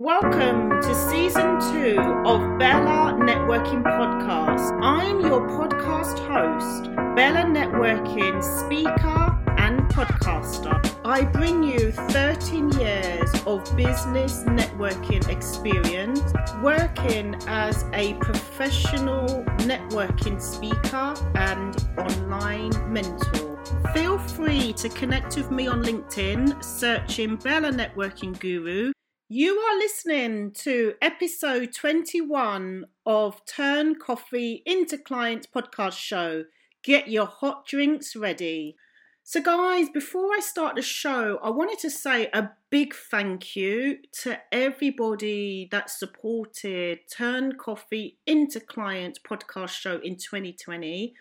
Welcome to season two of Bella Networking Podcast. I'm your podcast host, Bella Networking speaker and podcaster. I bring you 13 years of business networking experience, working as a professional networking speaker and online mentor. Feel free to connect with me on LinkedIn, searching Bella Networking Guru you are listening to episode 21 of Turn Coffee into Clients podcast show. Get your hot drinks ready. So, guys, before I start the show, I wanted to say a big thank you to everybody that supported Turn Coffee into Clients podcast show in 2020.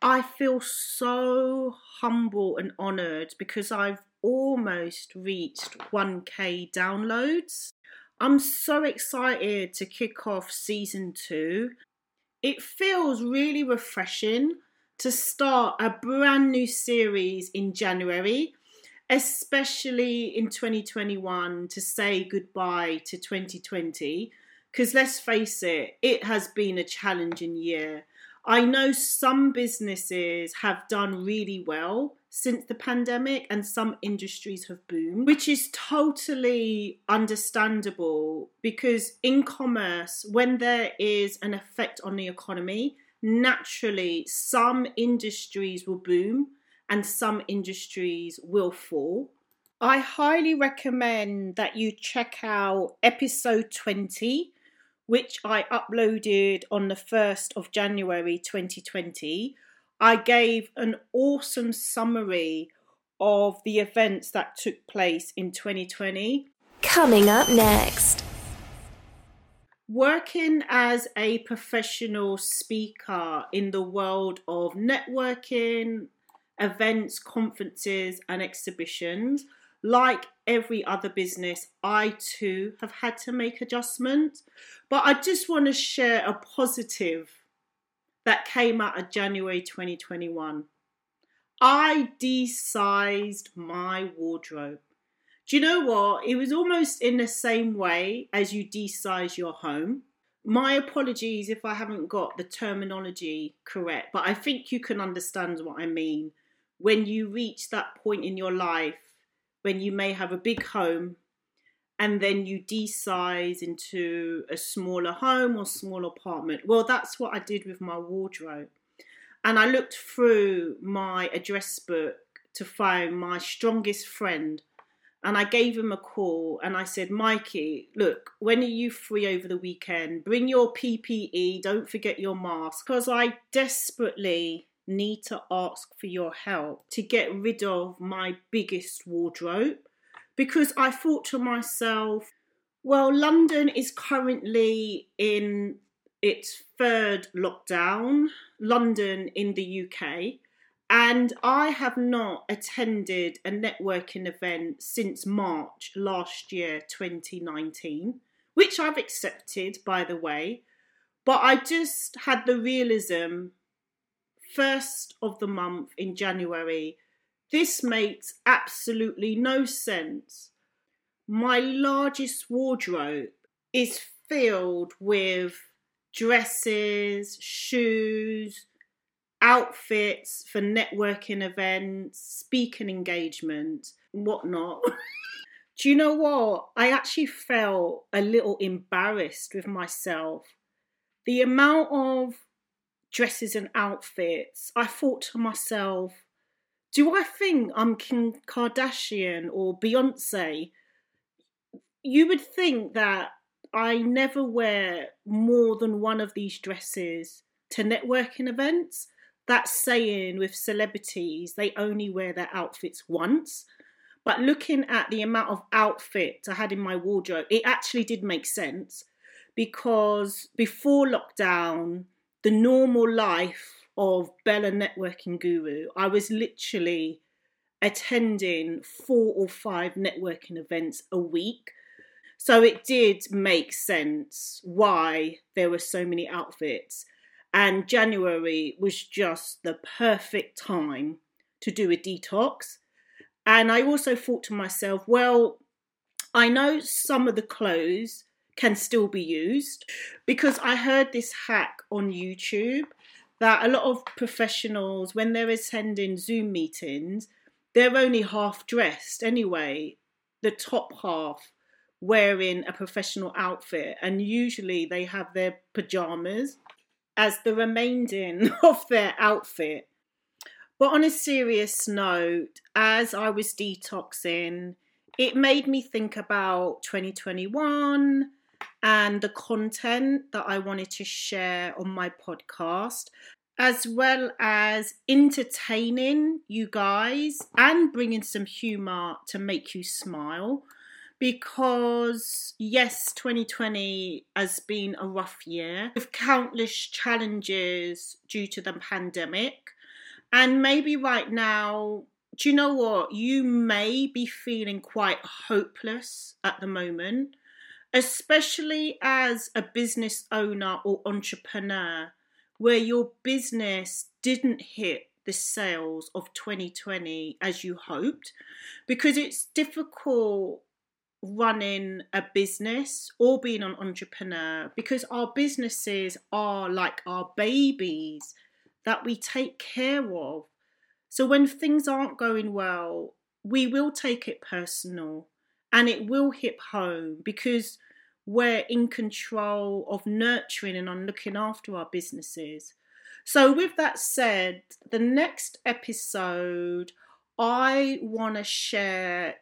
I feel so humble and honored because I've almost reached 1k downloads. I'm so excited to kick off season two. It feels really refreshing to start a brand new series in January, especially in 2021 to say goodbye to 2020. Because let's face it, it has been a challenging year. I know some businesses have done really well since the pandemic and some industries have boomed, which is totally understandable because in commerce, when there is an effect on the economy, naturally some industries will boom and some industries will fall. I highly recommend that you check out episode 20, which I uploaded on the 1st of January 2020 I gave an awesome summary of the events that took place in 2020. Coming up next. Working as a professional speaker in the world of networking, events, conferences, and exhibitions, like every other business, I too have had to make adjustments. But I just want to share a positive that came out of January 2021. I desized my wardrobe. Do you know what? It was almost in the same way as you desize your home. My apologies if I haven't got the terminology correct, but I think you can understand what I mean. When you reach that point in your life when you may have a big home and then you desize into a smaller home or small apartment. Well, that's what I did with my wardrobe. And I looked through my address book to find my strongest friend. And I gave him a call and I said, Mikey, look, when are you free over the weekend? Bring your PPE, don't forget your mask, because I desperately need to ask for your help to get rid of my biggest wardrobe because I thought to myself, well, London is currently in its third lockdown, London in the UK, and I have not attended a networking event since March last year, 2019, which I've accepted, by the way. But I just had the realism first of the month in January this makes absolutely no sense. My largest wardrobe is filled with dresses, shoes, outfits for networking events, speaking engagement, whatnot. Do you know what? I actually felt a little embarrassed with myself. The amount of dresses and outfits, I thought to myself, do I think I'm Kim Kardashian or Beyonce? You would think that I never wear more than one of these dresses to networking events. That's saying with celebrities, they only wear their outfits once. But looking at the amount of outfits I had in my wardrobe, it actually did make sense because before lockdown, the normal life of Bella Networking Guru, I was literally attending four or five networking events a week. So it did make sense why there were so many outfits. And January was just the perfect time to do a detox. And I also thought to myself, well, I know some of the clothes can still be used because I heard this hack on YouTube that a lot of professionals, when they're attending Zoom meetings, they're only half dressed anyway, the top half wearing a professional outfit, and usually they have their pajamas as the remaining of their outfit. But on a serious note, as I was detoxing, it made me think about 2021 and the content that I wanted to share on my podcast, as well as entertaining you guys and bringing some humor to make you smile. Because, yes, 2020 has been a rough year with countless challenges due to the pandemic. And maybe right now, do you know what? You may be feeling quite hopeless at the moment especially as a business owner or entrepreneur, where your business didn't hit the sales of 2020 as you hoped, because it's difficult running a business or being an entrepreneur because our businesses are like our babies that we take care of. So when things aren't going well, we will take it personal and it will hit home because we're in control of nurturing and on looking after our businesses. So, with that said, the next episode, I want to share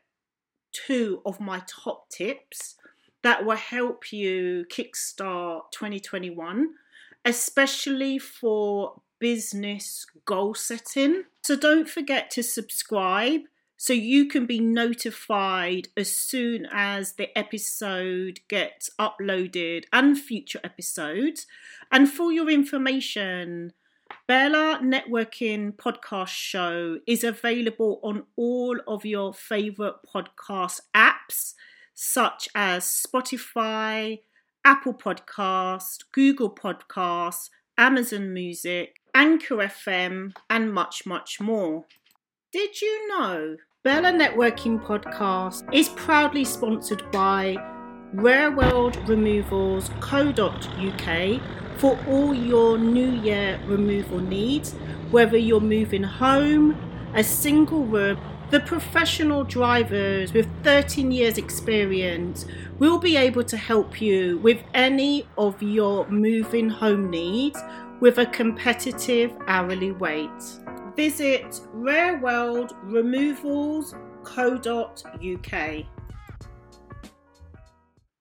two of my top tips that will help you kickstart 2021, especially for business goal setting. So, don't forget to subscribe so you can be notified as soon as the episode gets uploaded and future episodes. And for your information, Bella Networking Podcast Show is available on all of your favorite podcast apps, such as Spotify, Apple Podcast, Google Podcasts, Amazon Music, Anchor FM, and much, much more. Did you know Bella Networking Podcast is proudly sponsored by Rare World Removals Co.uk for all your New Year removal needs, whether you're moving home, a single room, the professional drivers with 13 years experience will be able to help you with any of your moving home needs with a competitive hourly rate visit rareworldremovals.co.uk.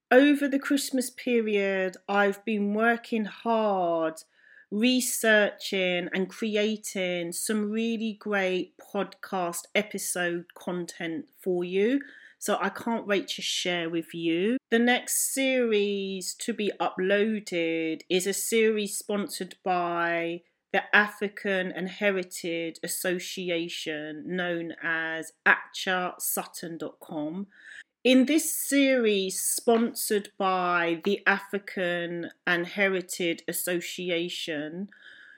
Over the Christmas period, I've been working hard researching and creating some really great podcast episode content for you. So I can't wait to share with you. The next series to be uploaded is a series sponsored by the African and Heritage Association, known as ACHASutton.com. In this series, sponsored by the African and Heritage Association,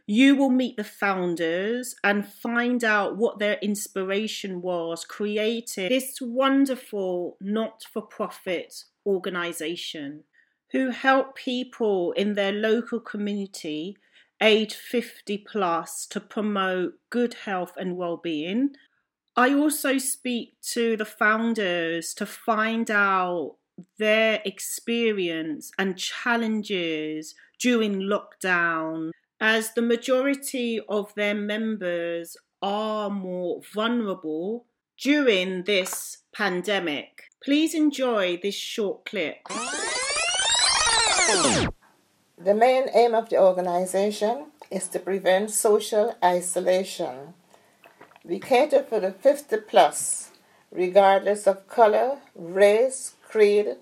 you will meet the founders and find out what their inspiration was creating this wonderful not for profit organization who help people in their local community age 50 plus to promote good health and well-being. I also speak to the founders to find out their experience and challenges during lockdown as the majority of their members are more vulnerable during this pandemic. Please enjoy this short clip. The main aim of the organization is to prevent social isolation. We cater for the 50 plus, regardless of color, race, creed,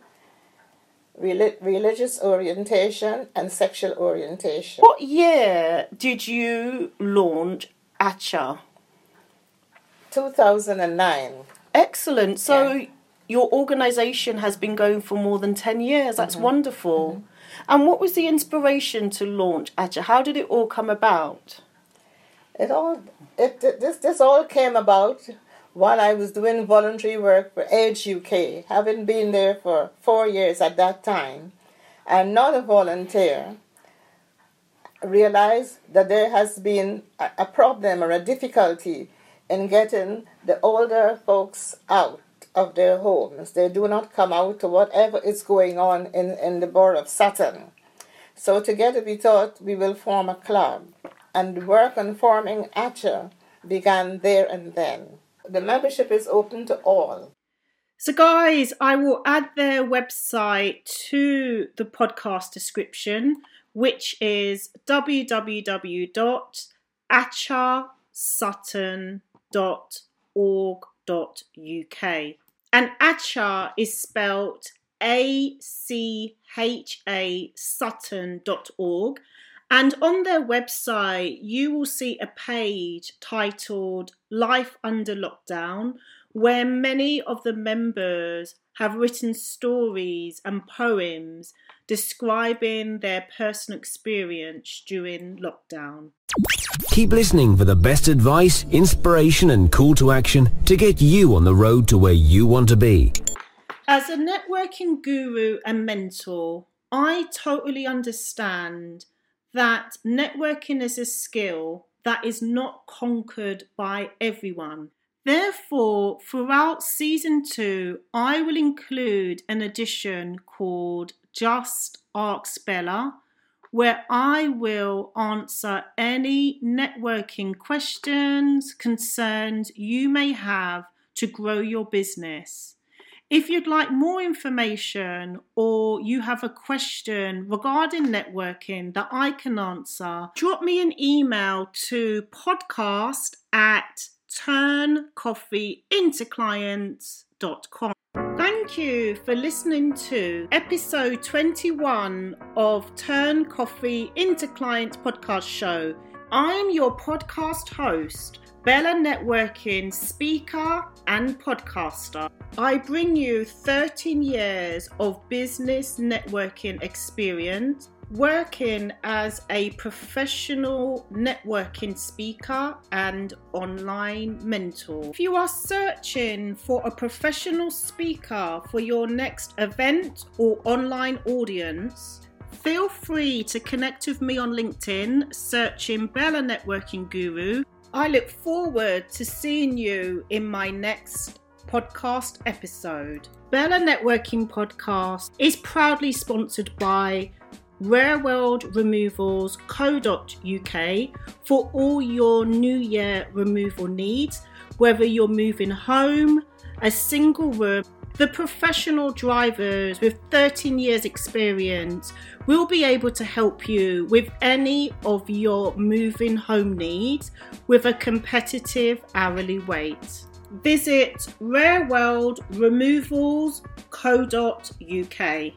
religious orientation, and sexual orientation. What year did you launch ACHA? 2009. Excellent. So yeah. your organization has been going for more than 10 years. That's mm-hmm. wonderful. Mm-hmm. And what was the inspiration to launch ACHA? How did it all come about? It all it this this all came about while I was doing voluntary work for Age UK, having been there for four years at that time, and not a volunteer, realized that there has been a problem or a difficulty in getting the older folks out of their homes. They do not come out to whatever is going on in, in the borough of Sutton. So together we thought we will form a club and work on forming ACHA began there and then. The membership is open to all. So, guys, I will add their website to the podcast description, which is www.achasutton.org.uk. And ACHA is spelled A C H A Sutton.org. And on their website, you will see a page titled Life Under Lockdown, where many of the members have written stories and poems describing their personal experience during lockdown. Keep listening for the best advice, inspiration, and call to action to get you on the road to where you want to be. As a networking guru and mentor, I totally understand that networking is a skill that is not conquered by everyone. Therefore, throughout season two, I will include an edition called Just Ask Bella, where I will answer any networking questions, concerns you may have to grow your business. If you'd like more information or you have a question regarding networking that I can answer, drop me an email to podcast at turncoffeeintoclients.com. Thank you for listening to episode 21 of Turn Coffee into Clients podcast show. I'm your podcast host. Bella Networking speaker and podcaster. I bring you 13 years of business networking experience working as a professional networking speaker and online mentor. If you are searching for a professional speaker for your next event or online audience, feel free to connect with me on LinkedIn, searching Bella Networking Guru I look forward to seeing you in my next podcast episode. Bella Networking Podcast is proudly sponsored by Rare World Removals co.uk for all your New Year removal needs, whether you're moving home, a single room, the professional drivers with 13 years experience will be able to help you with any of your moving home needs with a competitive hourly rate. Visit rareworldremovals.co.uk.